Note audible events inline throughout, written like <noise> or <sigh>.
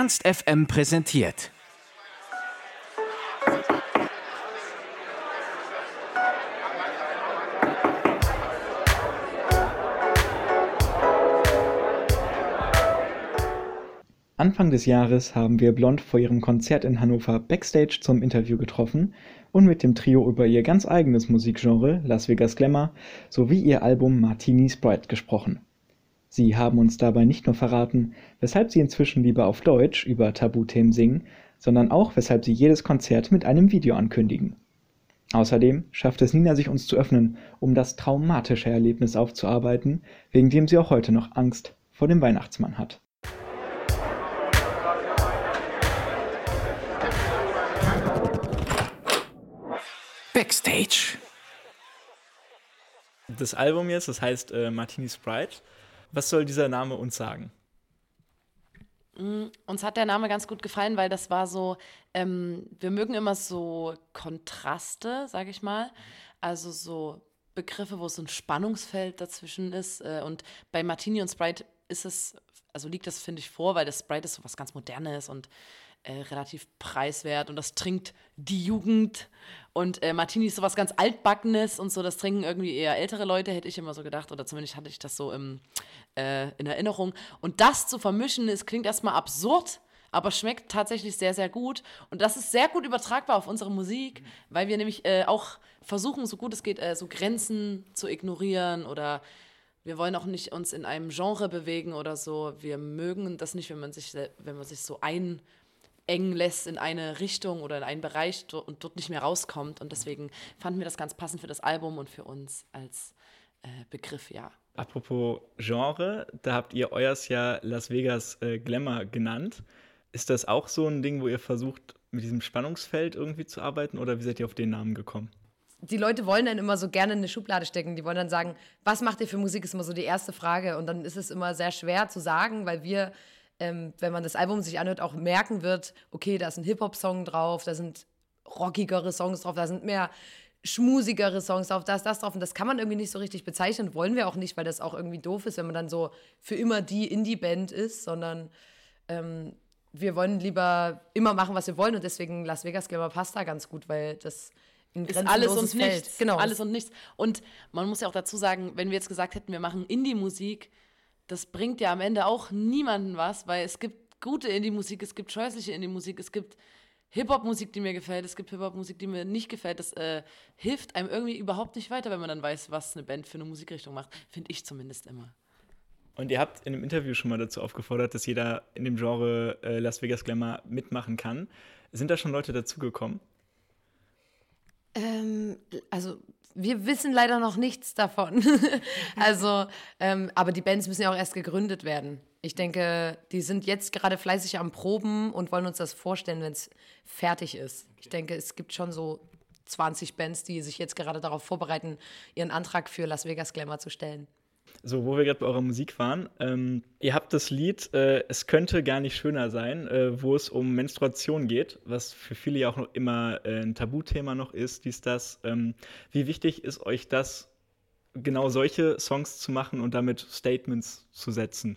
Ernst FM präsentiert. Anfang des Jahres haben wir Blond vor ihrem Konzert in Hannover backstage zum Interview getroffen und mit dem Trio über ihr ganz eigenes Musikgenre Las Vegas Glamour sowie ihr Album Martini Sprite gesprochen. Sie haben uns dabei nicht nur verraten, weshalb sie inzwischen lieber auf Deutsch über Tabuthemen singen, sondern auch, weshalb sie jedes Konzert mit einem Video ankündigen. Außerdem schafft es Nina, sich uns zu öffnen, um das traumatische Erlebnis aufzuarbeiten, wegen dem sie auch heute noch Angst vor dem Weihnachtsmann hat. Backstage. Das Album jetzt, das heißt äh, Martini Sprite. Was soll dieser Name uns sagen? Mm, uns hat der Name ganz gut gefallen, weil das war so, ähm, wir mögen immer so Kontraste, sage ich mal. Also so Begriffe, wo so ein Spannungsfeld dazwischen ist. Äh, und bei Martini und Sprite ist es, also liegt das, finde ich, vor, weil das Sprite ist so was ganz Modernes und äh, relativ preiswert und das trinkt die Jugend. Und äh, Martini ist sowas ganz Altbackenes und so, das trinken irgendwie eher ältere Leute, hätte ich immer so gedacht, oder zumindest hatte ich das so im, äh, in Erinnerung. Und das zu vermischen, es klingt erstmal absurd, aber schmeckt tatsächlich sehr, sehr gut. Und das ist sehr gut übertragbar auf unsere Musik, weil wir nämlich äh, auch versuchen, so gut es geht, äh, so Grenzen zu ignorieren oder wir wollen auch nicht uns in einem Genre bewegen oder so. Wir mögen das nicht, wenn man sich, wenn man sich so ein eng lässt in eine Richtung oder in einen Bereich und dort nicht mehr rauskommt. Und deswegen fanden wir das ganz passend für das Album und für uns als äh, Begriff, ja. Apropos Genre, da habt ihr euers ja Las Vegas äh, Glamour genannt. Ist das auch so ein Ding, wo ihr versucht, mit diesem Spannungsfeld irgendwie zu arbeiten oder wie seid ihr auf den Namen gekommen? Die Leute wollen dann immer so gerne in eine Schublade stecken. Die wollen dann sagen, was macht ihr für Musik, ist immer so die erste Frage. Und dann ist es immer sehr schwer zu sagen, weil wir ähm, wenn man das Album sich anhört, auch merken wird, okay, da ist ein Hip-Hop-Song drauf, da sind rockigere Songs drauf, da sind mehr schmusigere Songs drauf, da ist das drauf. Und das kann man irgendwie nicht so richtig bezeichnen, wollen wir auch nicht, weil das auch irgendwie doof ist, wenn man dann so für immer die Indie-Band ist, sondern ähm, wir wollen lieber immer machen, was wir wollen. Und deswegen Las Vegas Glamour passt da ganz gut, weil das ist alles und Feld. nichts. Genau. Alles und nichts. Und man muss ja auch dazu sagen, wenn wir jetzt gesagt hätten, wir machen Indie-Musik, das bringt ja am Ende auch niemanden was, weil es gibt gute Indie-Musik, es gibt scheußliche Indie-Musik, es gibt Hip-Hop-Musik, die mir gefällt, es gibt Hip-Hop-Musik, die mir nicht gefällt. Das äh, hilft einem irgendwie überhaupt nicht weiter, wenn man dann weiß, was eine Band für eine Musikrichtung macht. Finde ich zumindest immer. Und ihr habt in einem Interview schon mal dazu aufgefordert, dass jeder in dem Genre äh, Las Vegas Glamour mitmachen kann. Sind da schon Leute dazugekommen? Ähm, also wir wissen leider noch nichts davon. <laughs> also, ähm, aber die Bands müssen ja auch erst gegründet werden. Ich denke, die sind jetzt gerade fleißig am Proben und wollen uns das vorstellen, wenn es fertig ist. Ich denke, es gibt schon so 20 Bands, die sich jetzt gerade darauf vorbereiten, ihren Antrag für Las Vegas Glamour zu stellen. So, wo wir gerade bei eurer Musik waren, ähm, ihr habt das Lied äh, Es könnte gar nicht schöner sein, äh, wo es um Menstruation geht, was für viele ja auch noch immer äh, ein Tabuthema noch ist, dies, das. Ähm, wie wichtig ist euch das, genau solche Songs zu machen und damit Statements zu setzen?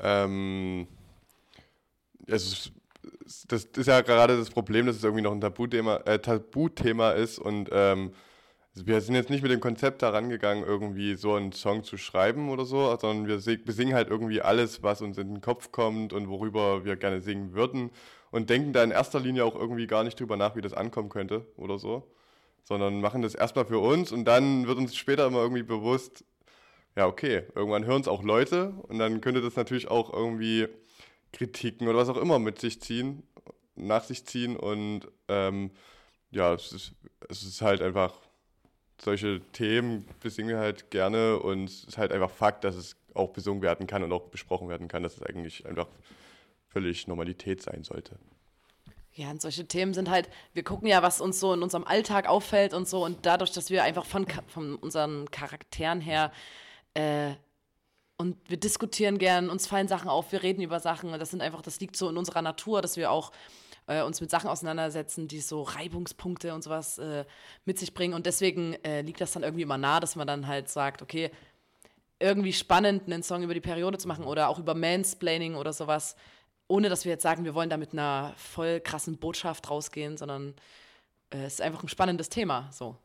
Ähm, es das ist ja gerade das Problem, dass es irgendwie noch ein Tabuthema, äh, Tabuthema ist und ähm, also wir sind jetzt nicht mit dem Konzept herangegangen, irgendwie so einen Song zu schreiben oder so, sondern wir besingen halt irgendwie alles, was uns in den Kopf kommt und worüber wir gerne singen würden und denken da in erster Linie auch irgendwie gar nicht drüber nach, wie das ankommen könnte oder so, sondern machen das erstmal für uns und dann wird uns später immer irgendwie bewusst, ja, okay, irgendwann hören es auch Leute und dann könnte das natürlich auch irgendwie Kritiken oder was auch immer mit sich ziehen, nach sich ziehen und ähm, ja, es ist, es ist halt einfach solche Themen besingen wir halt gerne und es ist halt einfach Fakt, dass es auch besungen werden kann und auch besprochen werden kann, dass es eigentlich einfach völlig Normalität sein sollte. Ja, und solche Themen sind halt, wir gucken ja, was uns so in unserem Alltag auffällt und so und dadurch, dass wir einfach von, von unseren Charakteren her äh, und wir diskutieren gern, uns fallen Sachen auf, wir reden über Sachen. Das sind einfach, das liegt so in unserer Natur, dass wir auch äh, uns mit Sachen auseinandersetzen, die so Reibungspunkte und sowas äh, mit sich bringen. Und deswegen äh, liegt das dann irgendwie immer nah, dass man dann halt sagt, okay, irgendwie spannend, einen Song über die Periode zu machen oder auch über Mansplaining oder sowas. ohne dass wir jetzt sagen, wir wollen da mit einer voll krassen Botschaft rausgehen, sondern äh, es ist einfach ein spannendes Thema. So.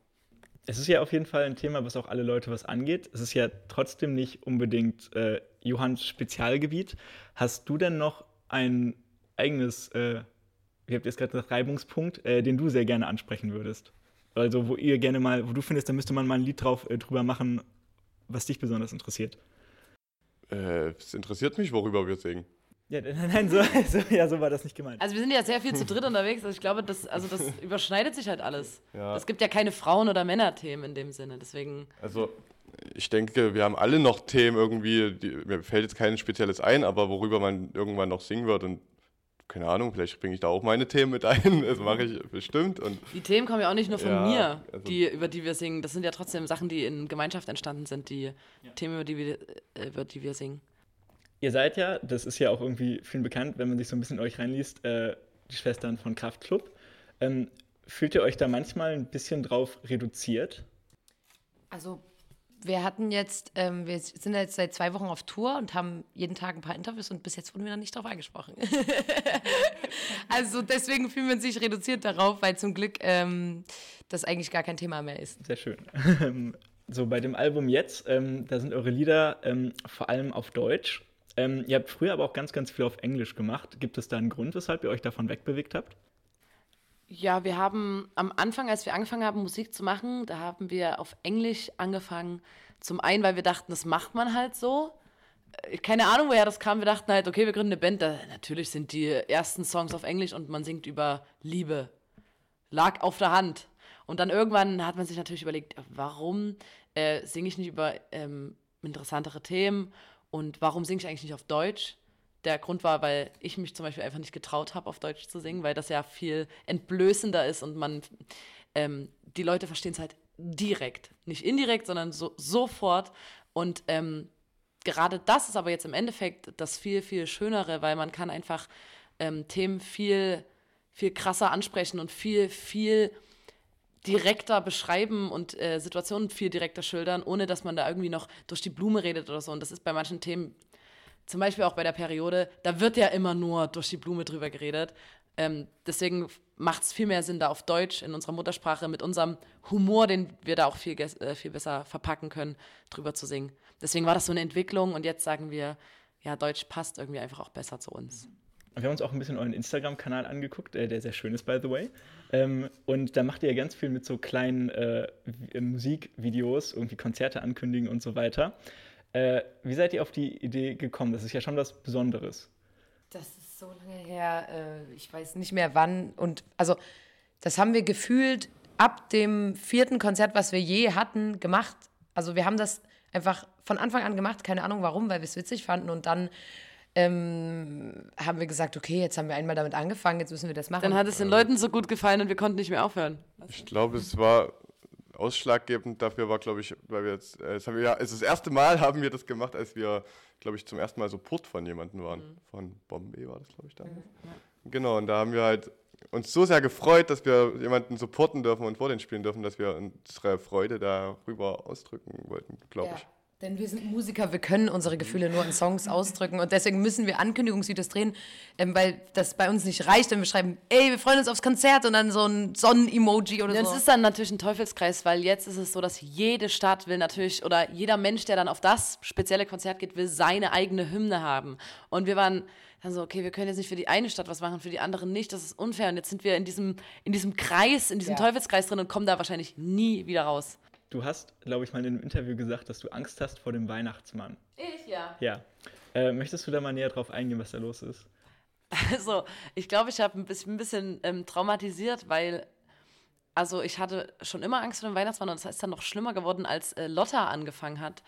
Es ist ja auf jeden Fall ein Thema, was auch alle Leute was angeht. Es ist ja trotzdem nicht unbedingt äh, Johanns Spezialgebiet. Hast du denn noch ein eigenes, äh, wie habt ihr es gerade gesagt, Reibungspunkt, äh, den du sehr gerne ansprechen würdest? Also, wo ihr gerne mal, wo du findest, da müsste man mal ein Lied drauf äh, drüber machen, was dich besonders interessiert. Äh, es interessiert mich, worüber wir singen. Ja, nein, <laughs> nein so, so, ja, so war das nicht gemeint. Also wir sind ja sehr viel zu dritt unterwegs. Also ich glaube, das, also das <laughs> überschneidet sich halt alles. Ja. Es gibt ja keine Frauen- oder Männerthemen in dem Sinne. Deswegen. Also, ich denke, wir haben alle noch Themen irgendwie, die, mir fällt jetzt kein spezielles ein, aber worüber man irgendwann noch singen wird und keine Ahnung, vielleicht bringe ich da auch meine Themen mit ein. <laughs> Das mache ich bestimmt. Und Die Themen kommen ja auch nicht nur von Ja, mir, also- die, über die wir singen. Das sind ja trotzdem Sachen, die in Gemeinschaft entstanden sind, die Themen, über die, wir, äh, über die wir singen. Ihr seid ja, das ist ja auch irgendwie vielen bekannt, wenn man sich so ein bisschen in euch reinliest, äh, die Schwestern von Kraftklub. Ähm, fühlt ihr euch da manchmal ein bisschen drauf reduziert? Also wir hatten jetzt, ähm, wir sind jetzt seit zwei Wochen auf Tour und haben jeden Tag ein paar Interviews und bis jetzt wurden wir noch nicht darauf angesprochen. <laughs> also deswegen fühlen wir uns nicht reduziert darauf, weil zum Glück ähm, das eigentlich gar kein Thema mehr ist. Sehr schön. <laughs> so bei dem Album jetzt, ähm, da sind eure Lieder ähm, vor allem auf Deutsch. Ähm, ihr habt früher aber auch ganz, ganz viel auf Englisch gemacht. Gibt es da einen Grund, weshalb ihr euch davon wegbewegt habt? Ja, wir haben am Anfang, als wir angefangen haben, Musik zu machen, da haben wir auf Englisch angefangen. Zum einen, weil wir dachten, das macht man halt so. Äh, Keine Ahnung, woher das kam. Wir dachten halt, okay, wir gründen eine Band. Da, natürlich sind die ersten Songs auf Englisch und man singt über Liebe. Lag auf der Hand. Und dann irgendwann hat man sich natürlich überlegt, warum äh, singe ich nicht über ähm, interessantere Themen und warum singe ich eigentlich nicht auf Deutsch? Der Grund war, weil ich mich zum Beispiel einfach nicht getraut habe, auf Deutsch zu singen, weil das ja viel entblößender ist und man, ähm, die Leute verstehen es halt direkt. Nicht indirekt, sondern so, sofort. Und ähm, gerade das ist aber jetzt im Endeffekt das viel, viel Schönere, weil man kann einfach ähm, Themen viel, viel krasser ansprechen und viel, viel direkter beschreiben und äh, Situationen viel direkter schildern, ohne dass man da irgendwie noch durch die Blume redet oder so. Und das ist bei manchen Themen, zum Beispiel auch bei der Periode, da wird ja immer nur durch die Blume drüber geredet. Ähm, deswegen macht es viel mehr Sinn, da auf Deutsch in unserer Muttersprache mit unserem Humor, den wir da auch viel, äh, viel besser verpacken können, drüber zu singen. Deswegen war das so eine Entwicklung und jetzt sagen wir, ja, Deutsch passt irgendwie einfach auch besser zu uns. Wir haben uns auch ein bisschen euren Instagram-Kanal angeguckt, äh, der sehr schön ist, by the way. Ähm, und da macht ihr ja ganz viel mit so kleinen äh, Vi- Musikvideos, irgendwie Konzerte ankündigen und so weiter. Äh, wie seid ihr auf die Idee gekommen? Das ist ja schon was Besonderes. Das ist so lange her, äh, ich weiß nicht mehr wann. Und also, das haben wir gefühlt ab dem vierten Konzert, was wir je hatten, gemacht. Also, wir haben das einfach von Anfang an gemacht, keine Ahnung warum, weil wir es witzig fanden. Und dann ähm, haben wir gesagt, okay, jetzt haben wir einmal damit angefangen, jetzt müssen wir das machen. Dann hat es den Leuten so gut gefallen und wir konnten nicht mehr aufhören. ich glaube, es war ausschlaggebend dafür war, glaube ich, weil wir jetzt, äh, es haben wir ja, es ist das erste Mal haben wir das gemacht, als wir, glaube ich, zum ersten Mal Support von jemandem waren. Von Bombay war das, glaube ich, da. Genau, und da haben wir halt uns so sehr gefreut, dass wir jemanden supporten dürfen und vor den Spielen dürfen, dass wir unsere Freude darüber ausdrücken wollten, glaube Ja. ich. Denn wir sind Musiker, wir können unsere Gefühle nur in Songs ausdrücken und deswegen müssen wir Ankündigungsvideos drehen, ähm, weil das bei uns nicht reicht, wenn wir schreiben, ey, wir freuen uns aufs Konzert und dann so ein Sonnen-Emoji oder Ja, so. es ist dann natürlich ein Teufelskreis, weil jetzt ist es so, dass jede Stadt will natürlich, oder jeder Mensch, der dann auf das spezielle Konzert geht, will seine eigene Hymne haben. Und wir waren dann so, okay, wir können jetzt nicht für die eine Stadt was machen, für die andere nicht, das ist unfair. Und jetzt sind wir in diesem, in diesem Kreis, in diesem Ja. Teufelskreis drin und kommen da wahrscheinlich nie wieder raus. Du hast, glaube ich, mal in einem Interview gesagt, dass du Angst hast vor dem Weihnachtsmann. Ich, ja. Ja. Äh, möchtest du da mal näher drauf eingehen, was da los ist? Also, ich glaube, ich habe ein bisschen, ein bisschen ähm, traumatisiert, weil, also ich hatte schon immer Angst vor dem Weihnachtsmann und es ist dann noch schlimmer geworden, als äh, Lotta angefangen hat,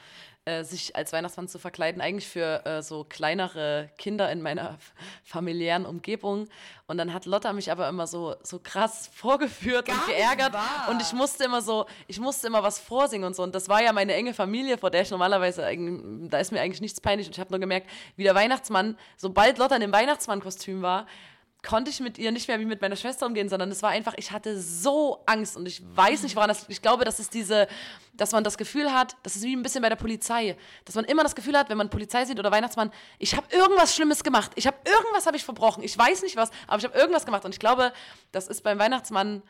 äh, sich als Weihnachtsmann zu verkleiden, eigentlich für äh, so kleinere Kinder in meiner <laughs> familiären Umgebung. Und dann hat Lotta mich aber immer so, so krass <laughs> vorgeführt und geärgert. Und ich musste immer so, ich musste immer was vorsingen und so. Und das war ja meine enge Familie, vor der ich normalerweise, da ist mir eigentlich nichts peinlich. Und ich habe nur gemerkt, wie der Weihnachtsmann, sobald Lotta in dem Weihnachtsmann-Kostüm war, konnte ich mit ihr nicht mehr wie mit meiner Schwester umgehen, sondern es war einfach, ich hatte so Angst und ich weiß nicht, woran das Ich glaube, das ist diese, dass man das Gefühl hat, das ist wie ein bisschen bei der Polizei, dass man immer das Gefühl hat, wenn man Polizei sieht oder Weihnachtsmann, ich habe irgendwas Schlimmes gemacht, ich habe irgendwas habe ich verbrochen, ich weiß nicht was, aber ich habe irgendwas gemacht. Und ich glaube, das ist beim Weihnachtsmann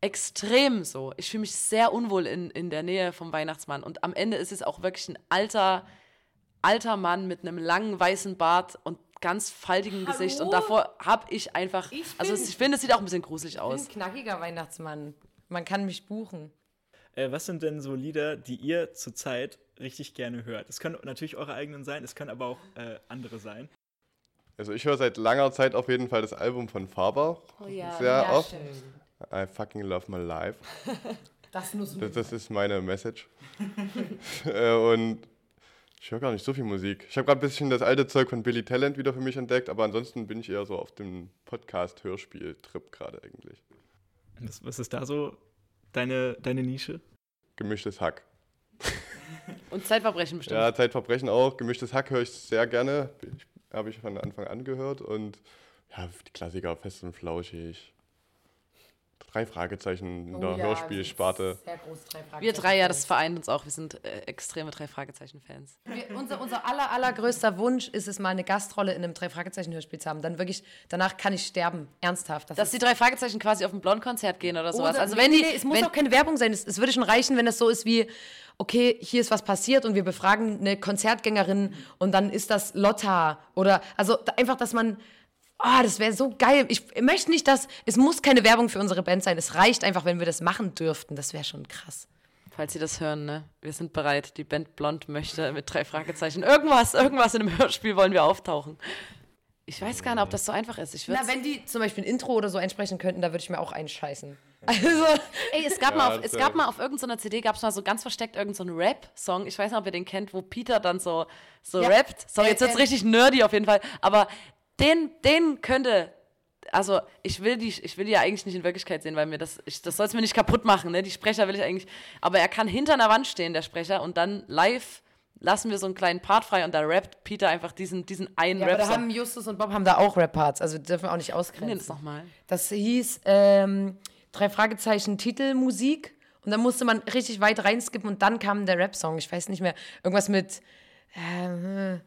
extrem so. Ich fühle mich sehr unwohl in, in der Nähe vom Weihnachtsmann. Und am Ende ist es auch wirklich ein alter, alter Mann mit einem langen weißen Bart und ganz faltigem Hallo? Gesicht und davor habe ich einfach, Ich also bin- ich finde, es sieht auch ein bisschen gruselig Ich bin aus. ein knackiger Weihnachtsmann. Man kann mich buchen. Äh, was sind denn so Lieder, die ihr zurzeit richtig gerne hört? Es können natürlich eure eigenen sein, es können aber auch äh, andere sein. Also ich höre seit langer Zeit auf jeden Fall das Album von Faber Oh ja, sehr ja, oft. schön. I fucking love my life. <laughs> Das Das, das ist meine Message. <laughs> Äh, und ich höre gar nicht so viel Musik. Ich habe gerade ein bisschen das alte Zeug von Billy Talent wieder für mich entdeckt, aber ansonsten bin ich eher so auf dem Podcast-Hörspiel-Trip gerade eigentlich. Was, was ist da so deine, deine Nische? Gemischtes Hack. Und Zeitverbrechen bestimmt. Ja, Zeitverbrechen auch. Gemischtes Hack höre ich sehr gerne. Habe ich von Anfang an gehört. Und ja, die Klassiker, fest und flauschig. Drei Fragezeichen in Oh der Hörspielsparte. Sehr groß, drei Fragezeichen. Wir drei, ja, das vereint uns auch. Wir sind äh, extreme Drei-Fragezeichen-Fans. Wir, unser, unser aller, allergrößter Wunsch ist es, mal eine Gastrolle in einem Drei-Fragezeichen-Hörspiel zu haben. Dann wirklich, danach kann ich sterben. Ernsthaft. Das Dass die drei Fragezeichen quasi auf ein Blond-Konzert gehen oder sowas. Oder- also nee, wenn die, nee, es muss wenn, auch keine Werbung sein. Es, es würde schon reichen, wenn es so ist wie, okay, hier ist was passiert und wir befragen eine Konzertgängerin und dann ist das Lotta. Oder, also einfach, dass man, ah, das wäre so geil. Ich möchte nicht, dass, es muss keine Werbung für unsere Band sein. Es reicht einfach, wenn wir das machen dürften. Das wäre schon krass. falls Sie das hören, ne, wir sind bereit. Die Band Blond möchte mit drei Fragezeichen irgendwas, irgendwas in einem Hörspiel wollen wir auftauchen. Ich weiß gar nicht, ob das so einfach ist. Ich Na, wenn die zum Beispiel ein Intro oder so einsprechen könnten, da würde ich mir auch einscheißen. <laughs> Also, Ey, es gab Ja, mal auf, es gab mal auf irgendeiner CD, gab es mal so ganz versteckt irgendeinen so einen Rap-Song. Ich weiß nicht, ob ihr den kennt, wo Peter dann so, so Ja. rappt. So, Ja, jetzt wird's kenn- richtig nerdy auf jeden Fall. Aber den, den könnte, also ich will die, ich will die ja eigentlich nicht in Wirklichkeit sehen, weil mir das, ich, das soll es mir nicht kaputt machen. Ne? Die Sprecher will ich eigentlich, aber er kann hinter einer Wand stehen, der Sprecher, und dann live lassen wir so einen kleinen Part frei und da rappt Peter einfach diesen, diesen einen ja, aber da haben Justus und Bob haben da auch Rap-Parts, also dürfen wir auch nicht Nenn das ausgrenzen. nochmal. Das hieß ähm, drei Fragezeichen Titelmusik und dann musste man richtig weit reinskippen und dann kam der Rap-Song. Ich weiß nicht mehr, irgendwas mit äh,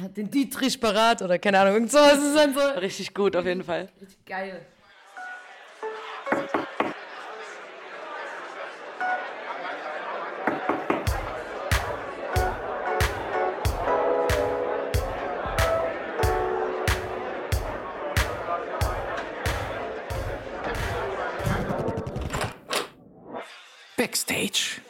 hat den Dietrich parat oder keine Ahnung, irgend so. Es ist dann so Richtig gut, auf jeden Fall. richtig geil. Backstage.